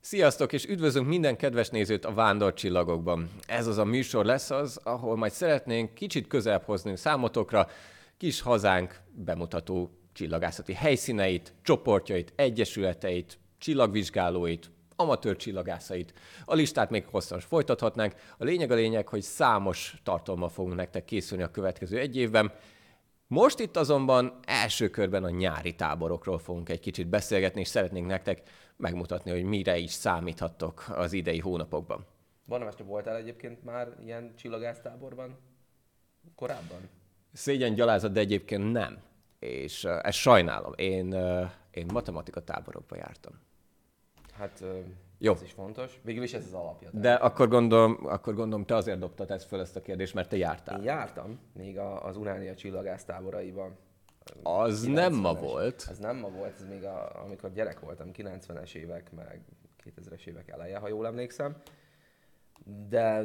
Sziasztok, és üdvözlünk minden kedves nézőt a Vándorcsillagokban. Ez az a műsor lesz az, ahol majd szeretnénk kicsit közelebb hozni számotokra kis hazánk bemutató csillagászati helyszíneit, csoportjait, egyesületeit, csillagvizsgálóit, amatőr csillagászait. A listát még hosszan folytathatnánk. A lényeg a lényeg, hogy számos tartalma fogunk nektek készülni a következő egy évben. Most itt azonban első körben a nyári táborokról fogunk egy kicsit beszélgetni, és szeretnénk nektek megmutatni, hogy mire is számíthattok az idei hónapokban. Van, hogy voltál egyébként már ilyen csillagásztáborban korábban? Szégyen gyalázat, de egyébként nem. És uh, ezt sajnálom. Én, uh, én matematika táborokba jártam. Hát jó. Ez is fontos. Végül is ez az alapja. De akkor gondolom, akkor gondolom, te azért dobtad ezt föl ezt a kérdést, mert te jártál. Én jártam, még a, az Uránia csillagásztáboraiban. Az nem ma volt. Ez nem ma volt, ez még a, amikor gyerek voltam, 90-es évek, meg 2000-es évek eleje, ha jól emlékszem. De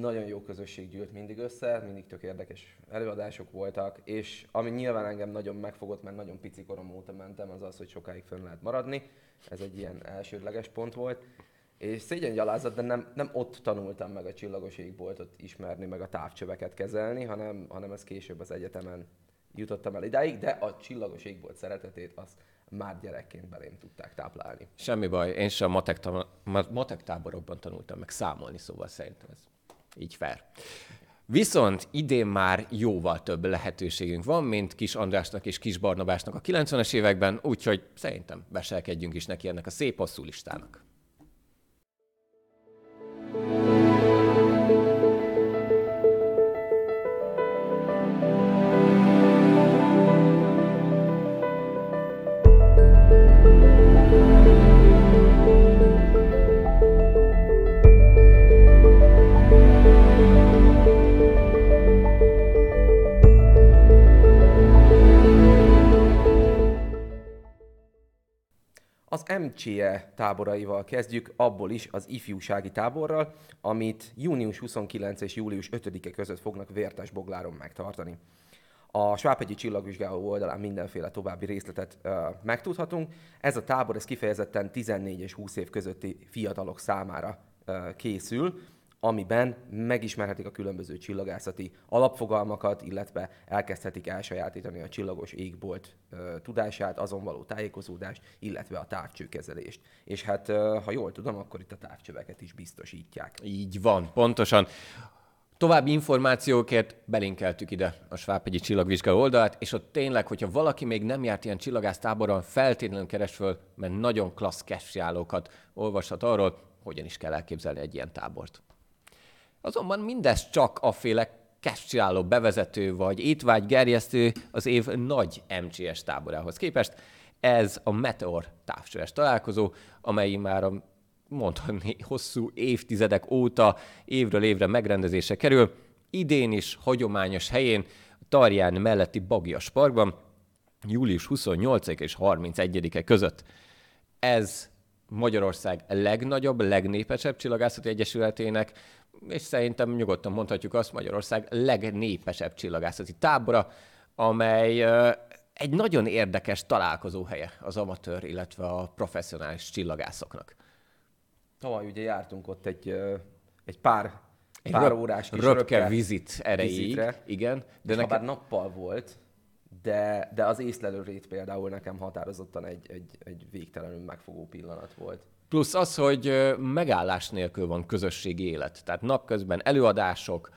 nagyon jó közösség gyűlt mindig össze, mindig tök érdekes előadások voltak, és ami nyilván engem nagyon megfogott, mert nagyon pici korom óta mentem, az az, hogy sokáig fönn lehet maradni ez egy ilyen elsődleges pont volt. És szégyen gyalázat, de nem, nem ott tanultam meg a csillagos égboltot ismerni, meg a távcsöveket kezelni, hanem, hanem ez később az egyetemen jutottam el idáig, de a csillagos égbolt szeretetét azt már gyerekként belém tudták táplálni. Semmi baj, én sem matek, matek táborokban tanultam meg számolni, szóval szerintem ez így fair. Viszont idén már jóval több lehetőségünk van, mint Kis Andrásnak és Kis Barnabásnak a 90-es években, úgyhogy szerintem beselkedjünk is neki ennek a szép hosszú listának. MCE táboraival kezdjük, abból is az ifjúsági táborral, amit június 29 és július 5-e között fognak Vértes Bogláron megtartani. A Svábhegyi csillagvizsgáló oldalán mindenféle további részletet uh, megtudhatunk. Ez a tábor ez kifejezetten 14 és 20 év közötti fiatalok számára uh, készül, amiben megismerhetik a különböző csillagászati alapfogalmakat, illetve elkezdhetik elsajátítani a csillagos égbolt ö, tudását, azon való tájékozódást, illetve a távcsőkezelést. És hát, ö, ha jól tudom, akkor itt a távcsöveket is biztosítják. Így van, pontosan. További információkért belinkeltük ide a Svábhegyi csillagvizsgáló oldalát, és ott tényleg, hogyha valaki még nem járt ilyen csillagásztáboron, feltétlenül keres föl, mert nagyon klassz kesjálókat olvashat arról, hogyan is kell elképzelni egy ilyen tábort. Azonban mindez csak a féle keszcsináló bevezető vagy étvágy gerjesztő az év nagy MCS táborához képest. Ez a Meteor távcsöves találkozó, amely már a mondhatni hosszú évtizedek óta évről évre megrendezése kerül. Idén is hagyományos helyén, Tarján melletti Bagias Parkban, július 28 és 31-e között. Ez Magyarország legnagyobb, legnépesebb csillagászati egyesületének és szerintem nyugodtan mondhatjuk azt, Magyarország legnépesebb csillagászati tábora, amely egy nagyon érdekes találkozó helye az amatőr, illetve a professzionális csillagászoknak. Tavaly ugye jártunk ott egy, egy pár, egy pár röp, órás kis röpke, röpke vizit erejéig. Vizitre, igen. De nekem... bár nappal volt, de, de az észlelő rét például nekem határozottan egy, egy, egy végtelenül megfogó pillanat volt. Plusz az, hogy megállás nélkül van közösségi élet. Tehát napközben előadások,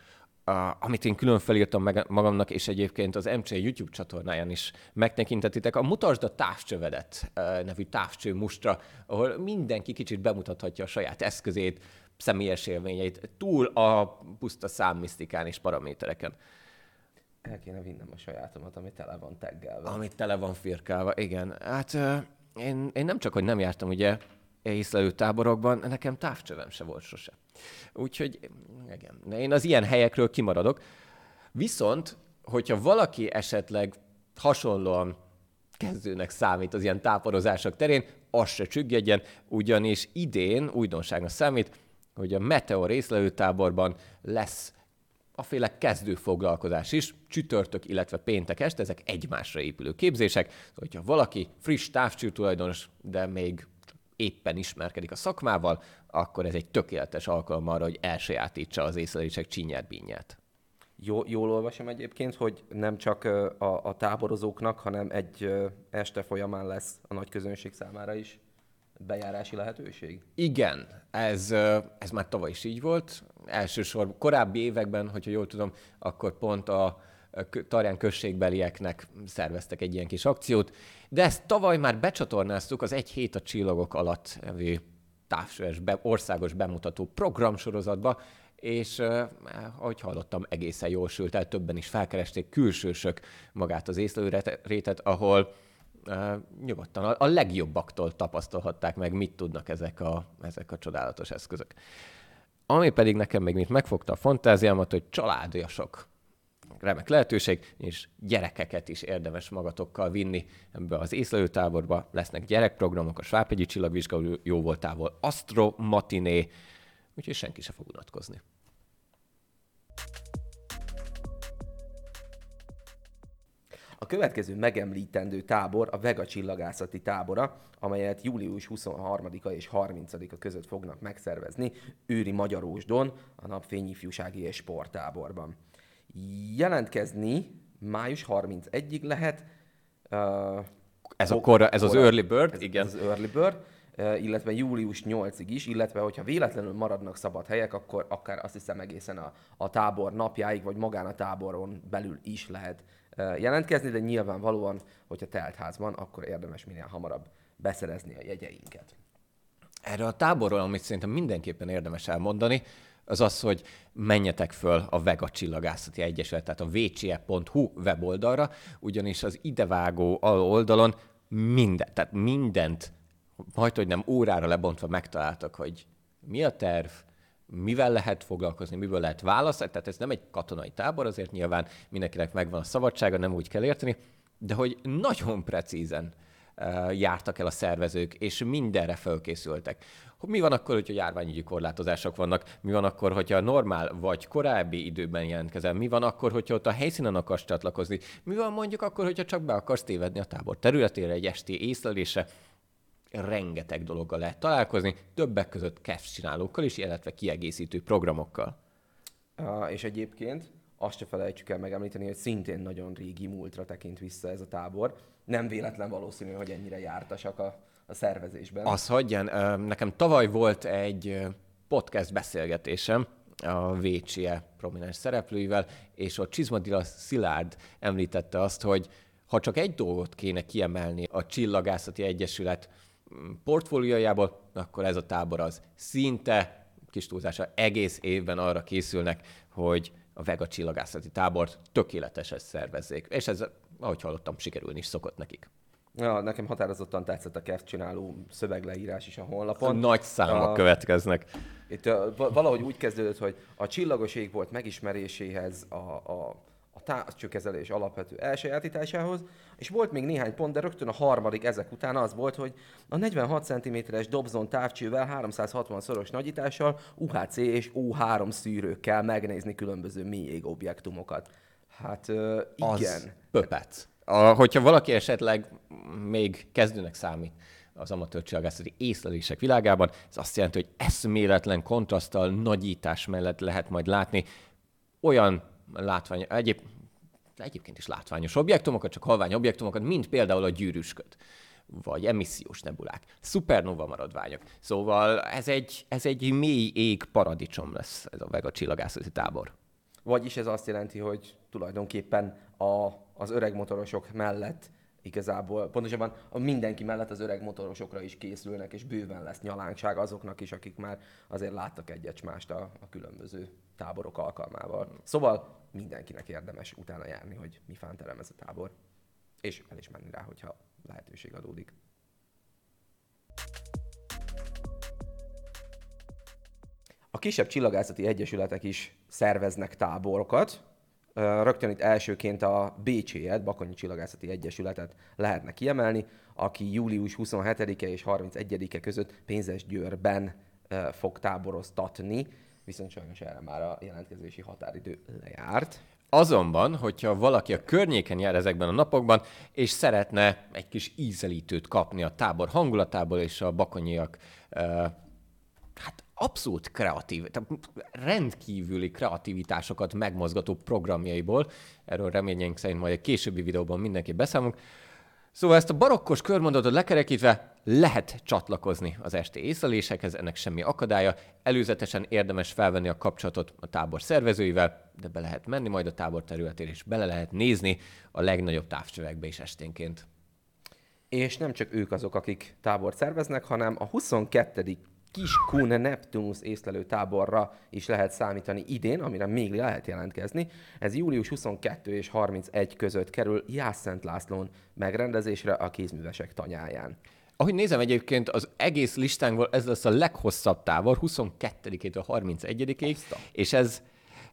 amit én külön felírtam meg magamnak, és egyébként az MC YouTube csatornáján is megtekintetitek, a Mutasd a távcsövedet nevű távcső mustra, ahol mindenki kicsit bemutathatja a saját eszközét, személyes élményeit, túl a puszta számmisztikán és paramétereken. El kéne vinnem a sajátomat, ami tele van teggelve. Ami tele van firkálva, igen. Hát én, én nem csak, hogy nem jártam ugye észlelő táborokban, nekem távcsövem se volt sose. Úgyhogy igen, én az ilyen helyekről kimaradok. Viszont, hogyha valaki esetleg hasonlóan kezdőnek számít az ilyen táborozások terén, az se csüggedjen, ugyanis idén újdonságnak számít, hogy a Meteor észlelőtáborban lesz a féle kezdő foglalkozás is, csütörtök, illetve péntek este, ezek egymásra épülő képzések, szóval, hogyha valaki friss távcső tulajdonos, de még éppen ismerkedik a szakmával, akkor ez egy tökéletes alkalom arra, hogy elsajátítsa az észlelések csinyát bínyát. Jó, jól olvasom egyébként, hogy nem csak a, a táborozóknak, hanem egy este folyamán lesz a nagy közönség számára is bejárási lehetőség? Igen, ez, ez már tavaly is így volt. Elsősorban korábbi években, hogyha jól tudom, akkor pont a Tarján községbelieknek szerveztek egy ilyen kis akciót, de ezt tavaly már becsatornáztuk az Egy hét a csillagok alatt nevű távsőes be, országos bemutató programsorozatba, és eh, ahogy hallottam, egészen jól sült el, többen is felkeresték külsősök magát az észlelőrétet, ahol nyugodtan a, legjobbaktól tapasztalhatták meg, mit tudnak ezek a, ezek a csodálatos eszközök. Ami pedig nekem még mit megfogta a fantáziámat, hogy családiasok remek lehetőség, és gyerekeket is érdemes magatokkal vinni ebbe az észlelőtáborba. Lesznek gyerekprogramok, a Svábhegyi csillagvizsgáló jó voltával, Astro Matiné, úgyhogy senki se fog unatkozni. A következő megemlítendő tábor a Vega csillagászati tábora, amelyet július 23-a és 30-a között fognak megszervezni Őri Magyarósdon, a Napfény ifjúsági és sporttáborban. Jelentkezni május 31-ig lehet. Uh, ez, a kora, ez az early bird, ez, igen. Ez az early bird illetve július 8-ig is, illetve hogyha véletlenül maradnak szabad helyek, akkor akár azt hiszem egészen a, a tábor napjáig, vagy magán a táboron belül is lehet jelentkezni, de nyilvánvalóan, hogyha teltházban, akkor érdemes minél hamarabb beszerezni a jegyeinket. Erre a táborról, amit szerintem mindenképpen érdemes elmondani, az az, hogy menjetek föl a Vega Csillagászati Egyesület, tehát a vce.hu weboldalra, ugyanis az idevágó oldalon minden, tehát mindent, majd hogy nem órára lebontva megtaláltak, hogy mi a terv, mivel lehet foglalkozni, miből lehet választani, tehát ez nem egy katonai tábor, azért nyilván mindenkinek megvan a szabadsága, nem úgy kell érteni, de hogy nagyon precízen uh, jártak el a szervezők, és mindenre felkészültek. Mi van akkor, hogyha járványügyi korlátozások vannak? Mi van akkor, hogyha normál vagy korábbi időben jelentkezel? Mi van akkor, hogyha ott a helyszínen akarsz csatlakozni? Mi van mondjuk akkor, hogyha csak be akarsz tévedni a tábor területére egy esti észlelése? Rengeteg dologgal lehet találkozni, többek között KEF csinálókkal is, illetve kiegészítő programokkal. Uh, és egyébként azt se felejtsük el megemlíteni, hogy szintén nagyon régi múltra tekint vissza ez a tábor. Nem véletlen valószínű, hogy ennyire jártasak a, a szervezésben. Az hagyjan, nekem tavaly volt egy podcast beszélgetésem a VCE prominens szereplőivel, és ott Csizmadila Szilárd említette azt, hogy ha csak egy dolgot kéne kiemelni a Csillagászati Egyesület portfóliójából, akkor ez a tábor az szinte, kis túlzása, egész évben arra készülnek, hogy a Vega csillagászati tábort tökéletesen szervezzék. És ez, ahogy hallottam, sikerülni is szokott nekik. Ja, nekem határozottan tetszett a KEF csináló szövegleírás is a honlapon. Nagy számok a, következnek. Itt valahogy úgy kezdődött, hogy a csillagos ég volt megismeréséhez a, a távcsőkezelés alapvető elsajátításához, és volt még néhány pont, de rögtön a harmadik ezek után az volt, hogy a 46 cm-es Dobson távcsővel 360 szoros nagyítással UHC és O3 szűrőkkel megnézni különböző mély objektumokat. Hát uh, igen. Az pöpec. A, hogyha valaki esetleg még kezdőnek számít, az amatőr csillagászati észlelések világában. Ez azt jelenti, hogy eszméletlen kontraszttal, nagyítás mellett lehet majd látni olyan látvány, egyéb, egyébként is látványos objektumokat, csak halvány objektumokat, mint például a gyűrűsköd vagy emissziós nebulák, szupernova maradványok. Szóval ez egy, ez egy mély ég paradicsom lesz ez a Vega csillagászati tábor. Vagyis ez azt jelenti, hogy tulajdonképpen a, az öreg motorosok mellett igazából, pontosabban mindenki mellett az öreg motorosokra is készülnek, és bőven lesz nyalánkság azoknak is, akik már azért láttak egyet mást a, a különböző táborok alkalmával. Szóval mindenkinek érdemes utána járni, hogy mi fánterem ez a tábor, és el is menni rá, hogyha lehetőség adódik. A kisebb csillagászati egyesületek is szerveznek táborokat. Rögtön itt elsőként a BC-et, Bakonyi Csillagászati Egyesületet lehetne kiemelni, aki július 27-e és 31-e között Pénzes Győrben fog táboroztatni viszont sajnos erre már a jelentkezési határidő lejárt. Azonban, hogyha valaki a környéken jár ezekben a napokban, és szeretne egy kis ízelítőt kapni a tábor hangulatából és a bakonyiak abszolút kreatív, tehát rendkívüli kreativitásokat megmozgató programjaiból, erről reményeink szerint majd egy későbbi videóban mindenki beszámolunk, Szóval ezt a barokkos körmondatot lekerekítve lehet csatlakozni az esti észlelésekhez, ennek semmi akadálya. Előzetesen érdemes felvenni a kapcsolatot a tábor szervezőivel, de be lehet menni majd a tábor területére, és bele lehet nézni a legnagyobb távcsövekbe is esténként. És nem csak ők azok, akik tábort szerveznek, hanem a 22. Kis Kun Neptunus észlelő táborra is lehet számítani idén, amire még lehet jelentkezni. Ez július 22 és 31 között kerül Jászent Lászlón megrendezésre a kézművesek tanyáján. Ahogy nézem egyébként, az egész listánkból ez lesz a leghosszabb tábor, 22-től 31-ig, és ez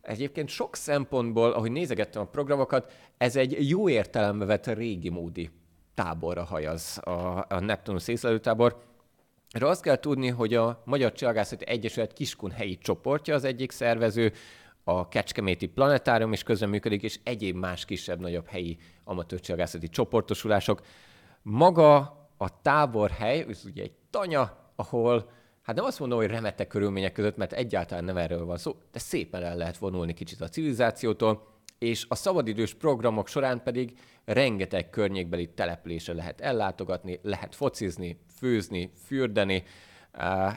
egyébként sok szempontból, ahogy nézegettem a programokat, ez egy jó értelembe vett régi módi táborra hajaz a, a Neptunus észlelőtábor. Erről azt kell tudni, hogy a Magyar Csillagászati Egyesület Kiskun helyi csoportja az egyik szervező, a Kecskeméti Planetárium is közreműködik, és egyéb más kisebb-nagyobb helyi amatőr csillagászati csoportosulások. Maga a táborhely, ez ugye egy tanya, ahol hát nem azt mondom, hogy remete körülmények között, mert egyáltalán nem erről van szó, de szépen el lehet vonulni kicsit a civilizációtól, és a szabadidős programok során pedig rengeteg környékbeli településre lehet ellátogatni, lehet focizni, főzni, fürdeni,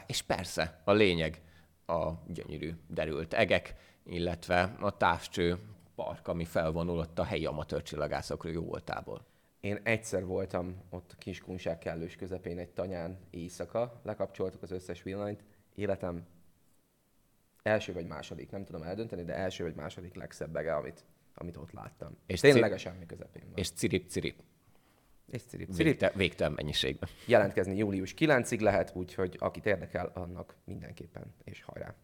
és persze a lényeg a gyönyörű derült egek, illetve a távcső park, ami felvonulott a helyi amatőr csillagászokról jó voltából. Én egyszer voltam ott Kiskunság kellős közepén egy tanyán éjszaka, lekapcsoltuk az összes villanyt, életem első vagy második, nem tudom eldönteni, de első vagy második legszebb ege, amit amit ott láttam. És Tényleg a semmi közepén van. És cirip-cirip. És cirip, cirip. Végte, végtelen mennyiségben. Jelentkezni július 9-ig lehet, úgyhogy akit érdekel, annak mindenképpen, és hajrá!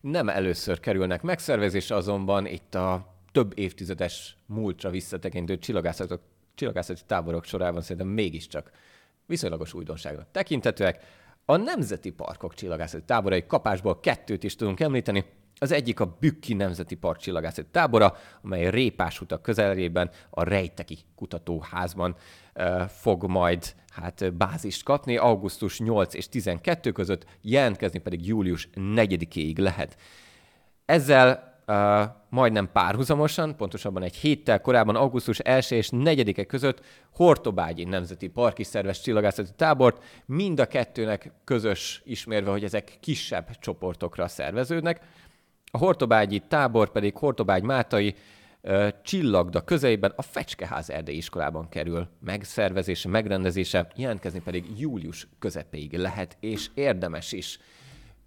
Nem először kerülnek megszervezésre, azonban itt a több évtizedes múltra visszatekintő csillagászatok, csillagászati táborok sorában szerintem mégiscsak viszonylagos újdonságra tekintetőek. A Nemzeti Parkok csillagászati táborai kapásból kettőt is tudunk említeni. Az egyik a Bükki Nemzeti Park csillagászati tábora, amely Répás utak közelében a Rejteki kutatóházban fog majd hát bázist kapni. Augusztus 8 és 12 között jelentkezni pedig július 4-ig lehet. Ezzel majdnem párhuzamosan, pontosabban egy héttel korábban, augusztus 1 és 4-e között Hortobágyi Nemzeti Park is szervez csillagászati tábort, mind a kettőnek közös ismérve, hogy ezek kisebb csoportokra szerveződnek. A Hortobágyi tábor pedig Hortobágy Mátai Csillagda közelében a Fecskeház erdei iskolában kerül megszervezése, megrendezése, jelentkezni pedig július közepéig lehet, és érdemes is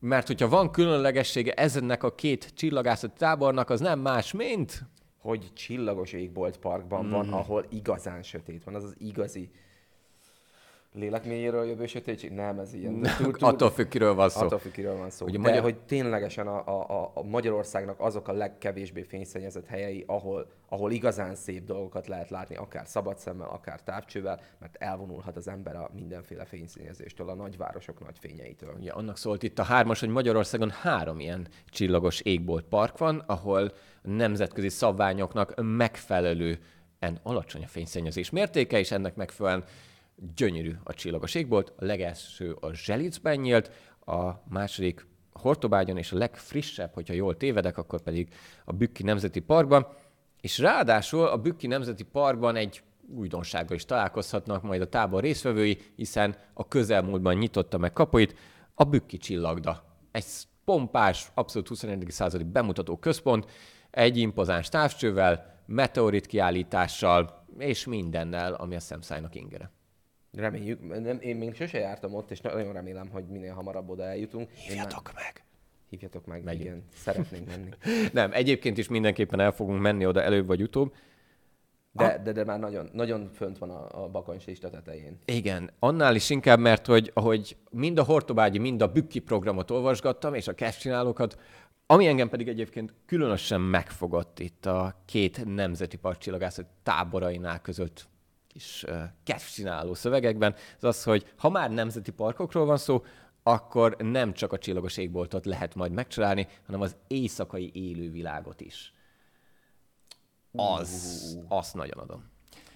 mert hogyha van különlegessége ezennek a két csillagászati tábornak, az nem más, mint... Hogy csillagos égbolt parkban mm. van, ahol igazán sötét van, az az igazi lélekmélyéről jövő sötétség? Nem, ez ilyen. Nem, túl, túl, attól függ, kiről van szó. Attól függ, kiről van szó. Ugye De magyar... hogy ténylegesen a, a, a Magyarországnak azok a legkevésbé fényszennyezett helyei, ahol, ahol igazán szép dolgokat lehet látni, akár szabad szemmel, akár távcsővel, mert elvonulhat az ember a mindenféle fényszennyezéstől, a nagyvárosok nagy fényeitől. Ja, annak szólt itt a hármas, hogy Magyarországon három ilyen csillagos égbolt park van, ahol nemzetközi szabványoknak megfelelően alacsony a fényszennyezés mértéke, és ennek megfelelően gyönyörű a csillagos égbolt. A legelső a Zselicben nyílt, a második Hortobágyon, és a legfrissebb, hogyha jól tévedek, akkor pedig a Bükki Nemzeti Parkban. És ráadásul a Bükki Nemzeti Parkban egy újdonsággal is találkozhatnak majd a tábor résztvevői, hiszen a közelmúltban nyitotta meg kapuit a Bükki Csillagda. Egy pompás, abszolút 21. századi bemutató központ, egy impozáns távcsővel, meteorit kiállítással és mindennel, ami a szemszájnak ingere. Reméljük. Nem, én még sose jártam ott, és nagyon remélem, hogy minél hamarabb oda eljutunk. Hívjatok már... meg! Hívjatok meg, Megyünk. igen. Szeretnénk menni. Nem, egyébként is mindenképpen el fogunk menni oda előbb vagy utóbb. De, de, de már nagyon, nagyon fönt van a, a bakancs lista tetején. Igen, annál is inkább, mert hogy ahogy mind a Hortobágyi, mind a Bükki programot olvasgattam, és a csinálókat, ami engem pedig egyébként különösen megfogott itt a két nemzeti parkcsillagászat táborainál között kis kedvcsináló szövegekben, az az, hogy ha már nemzeti parkokról van szó, akkor nem csak a csillagos égboltot lehet majd megcsinálni, hanem az éjszakai élővilágot is. Az, azt nagyon adom.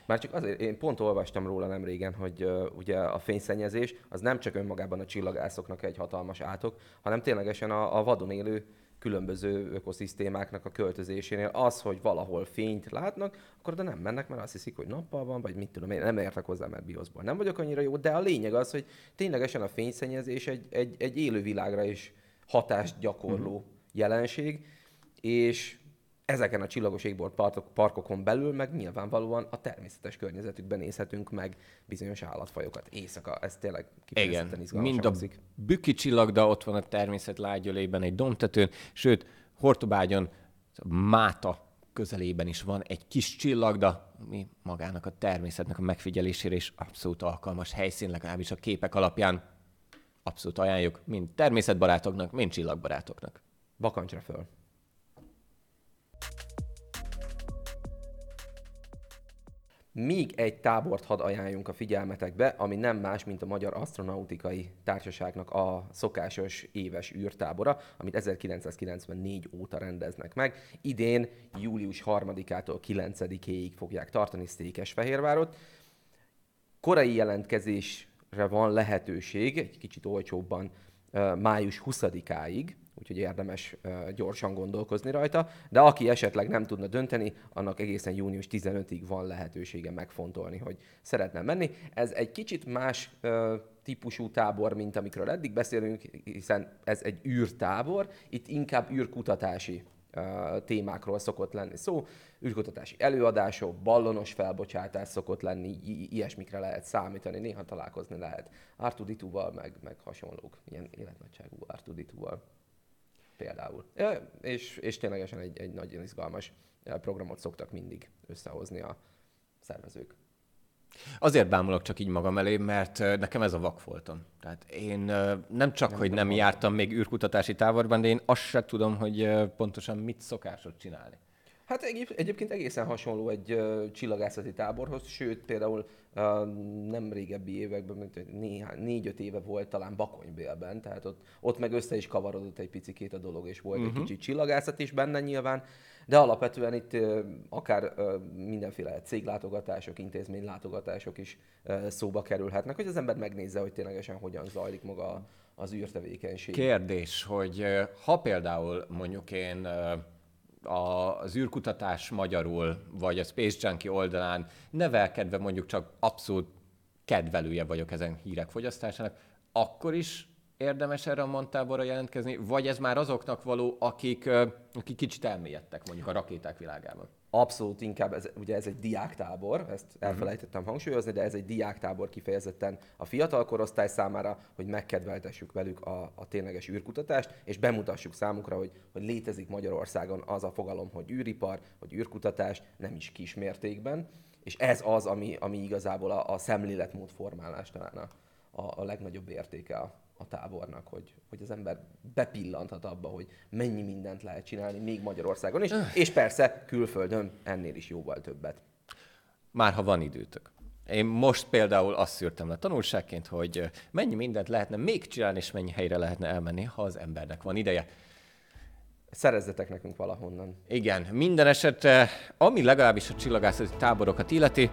Már csak azért, én pont olvastam róla nem régen, hogy uh, ugye a fényszennyezés az nem csak önmagában a csillagászoknak egy hatalmas átok, hanem ténylegesen a, a vadon élő különböző ökoszisztémáknak a költözésénél az, hogy valahol fényt látnak, akkor oda nem mennek, mert azt hiszik, hogy nappal van, vagy mit tudom, én nem értek hozzá, mert bioszból nem vagyok annyira jó, de a lényeg az, hogy ténylegesen a fényszennyezés egy, egy, egy élő világra is hatást gyakorló uh-huh. jelenség, és ezeken a csillagos égbolt parkokon belül meg nyilvánvalóan a természetes környezetükben nézhetünk meg bizonyos állatfajokat éjszaka. Ez tényleg kifejezetten izgalmas Mind a bükki csillagda ott van a természet lágyölében egy domtetőn, sőt, Hortobágyon, Máta közelében is van egy kis csillagda, ami magának a természetnek a megfigyelésére is abszolút alkalmas helyszín, legalábbis a képek alapján abszolút ajánljuk, mind természetbarátoknak, mind csillagbarátoknak. Bakancsra föl! Még egy tábort hadd ajánljunk a figyelmetekbe, ami nem más, mint a Magyar Astronautikai Társaságnak a szokásos éves űrtábora, amit 1994 óta rendeznek meg. Idén július 3-ától 9-éig fogják tartani Székesfehérvárot. Korai jelentkezésre van lehetőség, egy kicsit olcsóbban május 20-áig, úgyhogy érdemes gyorsan gondolkozni rajta, de aki esetleg nem tudna dönteni, annak egészen június 15-ig van lehetősége megfontolni, hogy szeretne menni. Ez egy kicsit más típusú tábor, mint amikről eddig beszélünk, hiszen ez egy űrtábor, itt inkább űrkutatási témákról szokott lenni szó. űrkutatási előadások, ballonos felbocsátás szokott lenni, i- ilyesmikre lehet számítani, néha találkozni lehet Artudituval, meg, meg hasonlók, ilyen életnagyságú Artudituval például. És, és ténylegesen egy, egy nagyon izgalmas programot szoktak mindig összehozni a szervezők. Azért bámulok csak így magam elé, mert nekem ez a vakfoltom. Tehát én nem csak, nem hogy nem jártam még űrkutatási táborban, de én azt sem tudom, hogy pontosan mit szokásod csinálni. Hát egyébként egészen hasonló egy uh, csillagászati táborhoz, sőt például uh, nem régebbi években, mint néhány, négy-öt éve volt talán Bakonybélben, tehát ott, ott meg össze is kavarodott egy picikét a dolog, és volt uh-huh. egy mhm. kicsit csillagászat is benne nyilván, de alapvetően itt uh, akár uh, mindenféle céglátogatások, intézménylátogatások is uh, szóba kerülhetnek, hogy az ember megnézze, hogy ténylegesen hogyan zajlik maga az űrtevékenység. Kérdés, hogy ha például mondjuk én az űrkutatás magyarul, vagy a Space Junkie oldalán nevelkedve mondjuk csak abszolút kedvelője vagyok ezen hírek fogyasztásának, akkor is érdemes erre a montáborra jelentkezni, vagy ez már azoknak való, akik, akik kicsit elmélyedtek mondjuk a rakéták világában? Abszolút inkább, ez, ugye ez egy diáktábor, ezt mhm. elfelejtettem hangsúlyozni, de ez egy diáktábor kifejezetten a fiatal korosztály számára, hogy megkedveltessük velük a, a tényleges űrkutatást, és bemutassuk számukra, hogy, hogy létezik Magyarországon az a fogalom, hogy űripar, hogy űrkutatás, nem is kis mértékben, és ez az, ami, ami igazából a, a szemléletmód formálás talán a, a, a legnagyobb értéke a, a tábornak, hogy, hogy az ember bepillanthat abba, hogy mennyi mindent lehet csinálni még Magyarországon is, öh. és persze külföldön ennél is jóval többet. Már ha van időtök. Én most például azt szűrtem le tanulságként, hogy mennyi mindent lehetne még csinálni, és mennyi helyre lehetne elmenni, ha az embernek van ideje. Szerezzetek nekünk valahonnan. Igen, minden esetre, ami legalábbis a csillagászati táborokat illeti,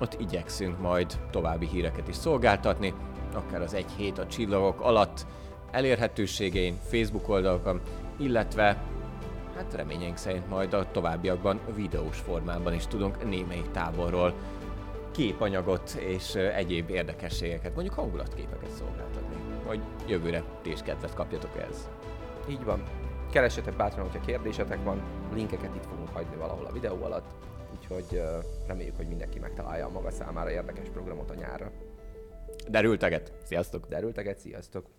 ott igyekszünk majd további híreket is szolgáltatni akár az egy hét a csillagok alatt elérhetőségein, Facebook oldalakon, illetve hát reményeink szerint majd a továbbiakban videós formában is tudunk némelyik távolról képanyagot és egyéb érdekességeket, mondjuk hangulatképeket szolgáltatni, hogy jövőre ti is kedvet kapjatok ez. Így van. Keressetek bátran, hogyha kérdésetek van, linkeket itt fogunk hagyni valahol a videó alatt, úgyhogy reméljük, hogy mindenki megtalálja a maga számára érdekes programot a nyárra. Derülteget. Sziasztok! Derülteget, sziasztok!